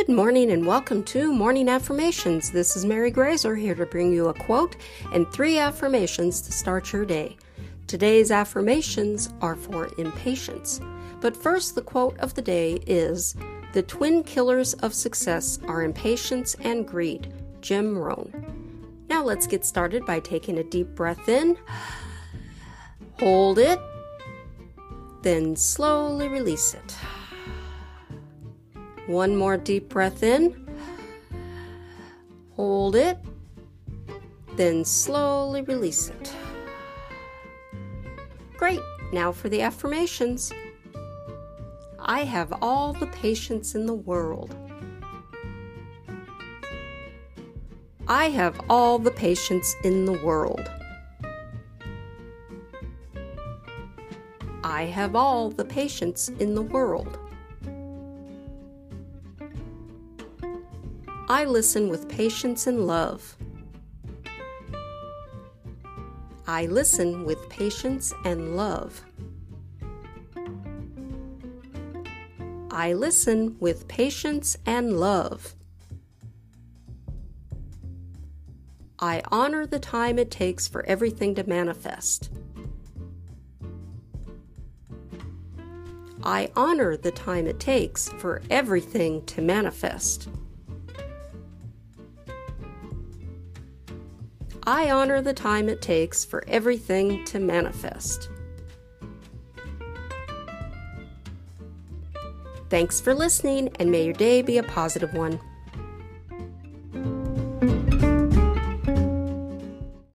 Good morning and welcome to Morning Affirmations. This is Mary Graser here to bring you a quote and three affirmations to start your day. Today's affirmations are for impatience. But first, the quote of the day is The twin killers of success are impatience and greed. Jim Rohn. Now let's get started by taking a deep breath in. Hold it. Then slowly release it. One more deep breath in. Hold it. Then slowly release it. Great. Now for the affirmations. I have all the patience in the world. I have all the patience in the world. I have all the patience in the world. I listen with patience and love. I listen with patience and love. I listen with patience and love. I honor the time it takes for everything to manifest. I honor the time it takes for everything to manifest. I honor the time it takes for everything to manifest. Thanks for listening, and may your day be a positive one.